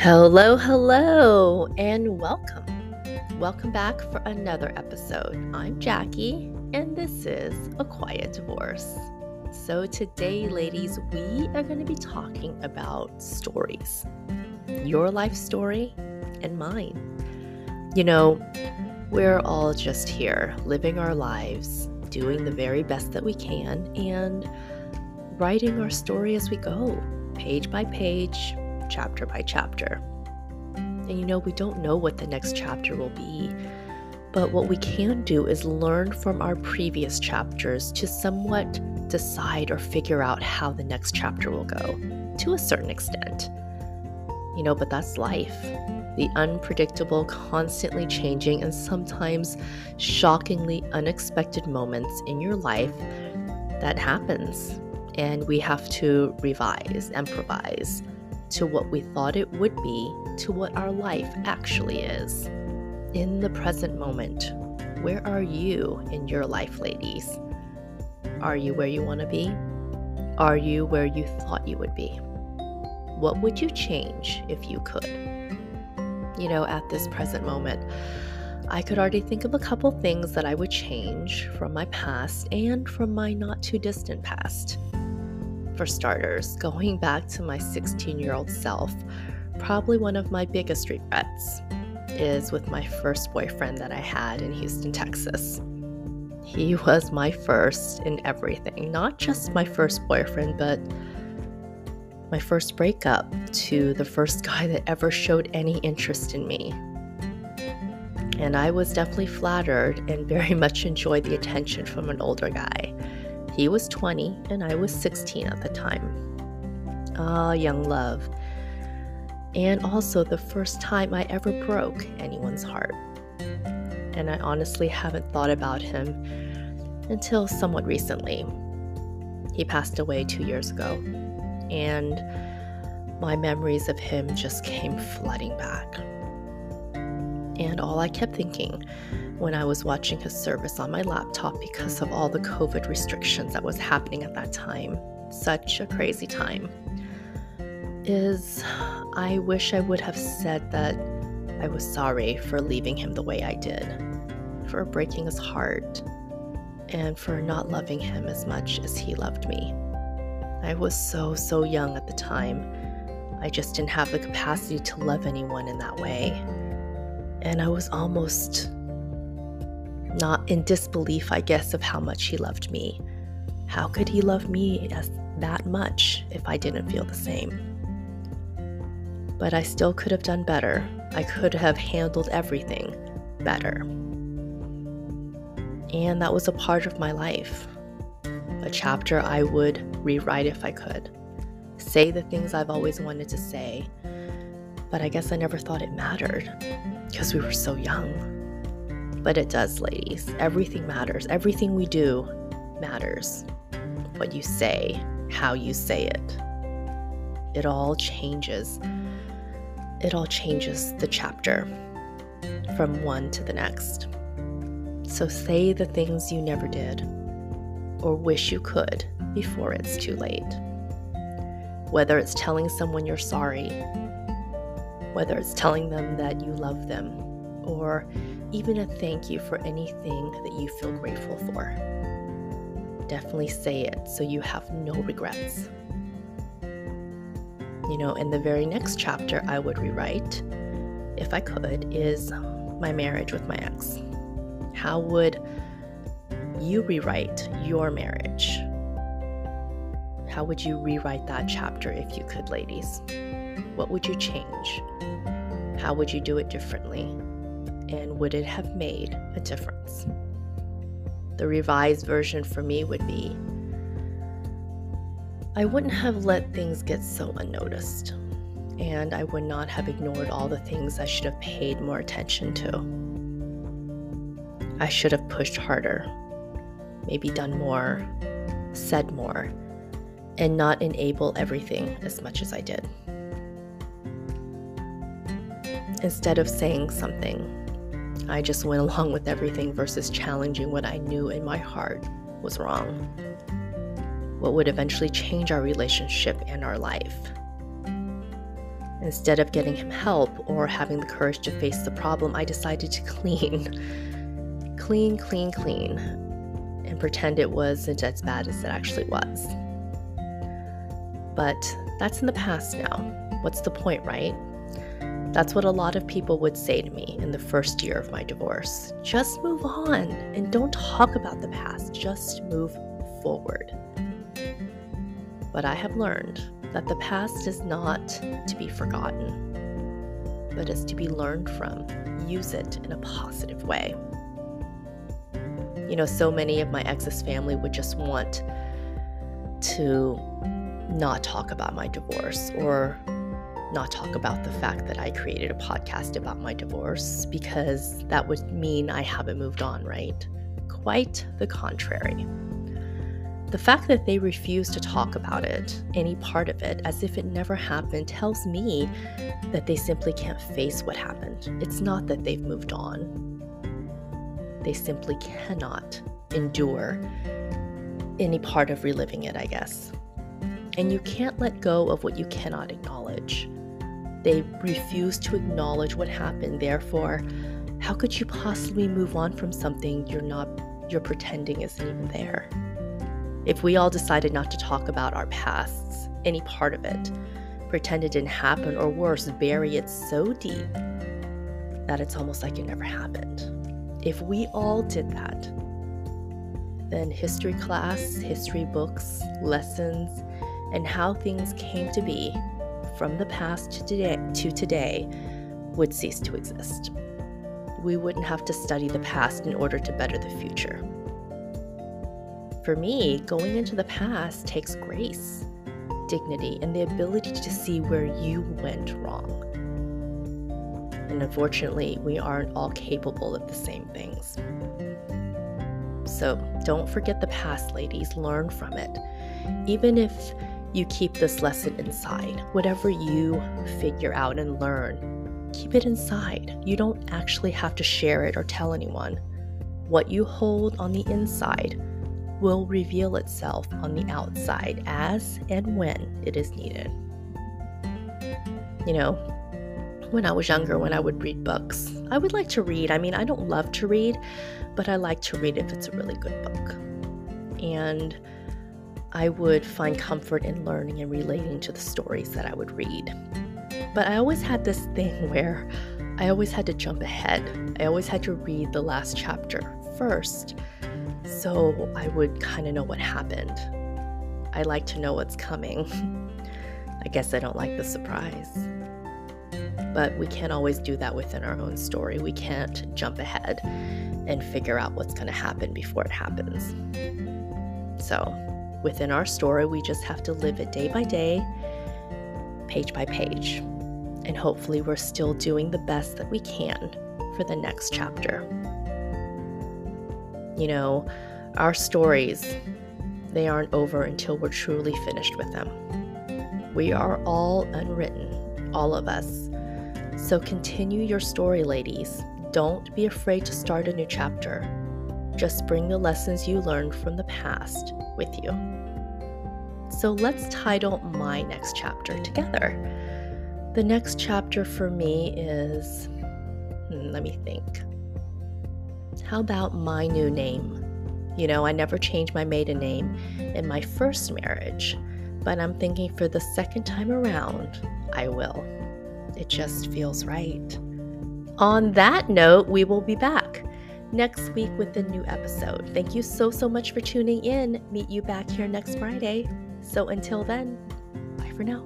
Hello, hello, and welcome. Welcome back for another episode. I'm Jackie, and this is A Quiet Divorce. So, today, ladies, we are going to be talking about stories your life story and mine. You know, we're all just here living our lives, doing the very best that we can, and writing our story as we go, page by page, chapter by chapter. And you know, we don't know what the next chapter will be, but what we can do is learn from our previous chapters to somewhat decide or figure out how the next chapter will go to a certain extent. You know, but that's life. The unpredictable, constantly changing, and sometimes shockingly unexpected moments in your life that happens. And we have to revise, improvise, to what we thought it would be to what our life actually is. In the present moment, where are you in your life, ladies? Are you where you want to be? Are you where you thought you would be? What would you change if you could? You know, at this present moment, I could already think of a couple things that I would change from my past and from my not too distant past. For starters, going back to my 16 year old self, probably one of my biggest regrets is with my first boyfriend that I had in Houston, Texas. He was my first in everything, not just my first boyfriend, but my first breakup to the first guy that ever showed any interest in me. And I was definitely flattered and very much enjoyed the attention from an older guy. He was 20 and I was 16 at the time. Ah, young love. And also the first time I ever broke anyone's heart. And I honestly haven't thought about him until somewhat recently. He passed away two years ago, and my memories of him just came flooding back. And all I kept thinking when I was watching his service on my laptop because of all the COVID restrictions that was happening at that time. Such a crazy time. Is I wish I would have said that I was sorry for leaving him the way I did, for breaking his heart, and for not loving him as much as he loved me. I was so, so young at the time. I just didn't have the capacity to love anyone in that way. And I was almost not in disbelief, I guess, of how much he loved me. How could he love me as that much if I didn't feel the same? But I still could have done better. I could have handled everything better. And that was a part of my life. A chapter I would rewrite if I could. Say the things I've always wanted to say. But I guess I never thought it mattered because we were so young. But it does, ladies. Everything matters. Everything we do matters. What you say, how you say it. It all changes. It all changes the chapter from one to the next. So say the things you never did or wish you could before it's too late. Whether it's telling someone you're sorry, whether it's telling them that you love them, or even a thank you for anything that you feel grateful for. Definitely say it so you have no regrets. You know, in the very next chapter I would rewrite, if I could, is um, my marriage with my ex. How would you rewrite your marriage? How would you rewrite that chapter if you could, ladies? What would you change? How would you do it differently? And would it have made a difference? The revised version for me would be I wouldn't have let things get so unnoticed, and I would not have ignored all the things I should have paid more attention to. I should have pushed harder, maybe done more, said more, and not enable everything as much as I did. Instead of saying something, I just went along with everything versus challenging what I knew in my heart was wrong. What would eventually change our relationship and our life. Instead of getting him help or having the courage to face the problem, I decided to clean. clean, clean, clean, and pretend it wasn't as bad as it actually was. But that's in the past now. What's the point, right? That's what a lot of people would say to me in the first year of my divorce. Just move on and don't talk about the past, just move forward. But I have learned that the past is not to be forgotten, but is to be learned from. Use it in a positive way. You know, so many of my ex's family would just want to not talk about my divorce or not talk about the fact that I created a podcast about my divorce because that would mean I haven't moved on, right? Quite the contrary. The fact that they refuse to talk about it, any part of it, as if it never happened, tells me that they simply can't face what happened. It's not that they've moved on, they simply cannot endure any part of reliving it, I guess. And you can't let go of what you cannot acknowledge. They refuse to acknowledge what happened. Therefore, how could you possibly move on from something you're not you're pretending isn't even there? If we all decided not to talk about our pasts, any part of it, pretend it didn't happen, or worse, bury it so deep that it's almost like it never happened. If we all did that, then history class, history books, lessons, and how things came to be from the past to today, to today would cease to exist. We wouldn't have to study the past in order to better the future. For me, going into the past takes grace, dignity, and the ability to see where you went wrong. And unfortunately, we aren't all capable of the same things. So don't forget the past, ladies. Learn from it. Even if you keep this lesson inside. Whatever you figure out and learn, keep it inside. You don't actually have to share it or tell anyone. What you hold on the inside will reveal itself on the outside as and when it is needed. You know, when I was younger, when I would read books, I would like to read. I mean, I don't love to read, but I like to read if it's a really good book. And I would find comfort in learning and relating to the stories that I would read. But I always had this thing where I always had to jump ahead. I always had to read the last chapter first so I would kind of know what happened. I like to know what's coming. I guess I don't like the surprise. But we can't always do that within our own story. We can't jump ahead and figure out what's going to happen before it happens. So, Within our story, we just have to live it day by day, page by page. And hopefully, we're still doing the best that we can for the next chapter. You know, our stories, they aren't over until we're truly finished with them. We are all unwritten, all of us. So continue your story, ladies. Don't be afraid to start a new chapter. Just bring the lessons you learned from the past with you. So let's title my next chapter together. The next chapter for me is, hmm, let me think. How about my new name? You know, I never changed my maiden name in my first marriage, but I'm thinking for the second time around, I will. It just feels right. On that note, we will be back next week with a new episode. Thank you so, so much for tuning in. Meet you back here next Friday. So until then, bye for now.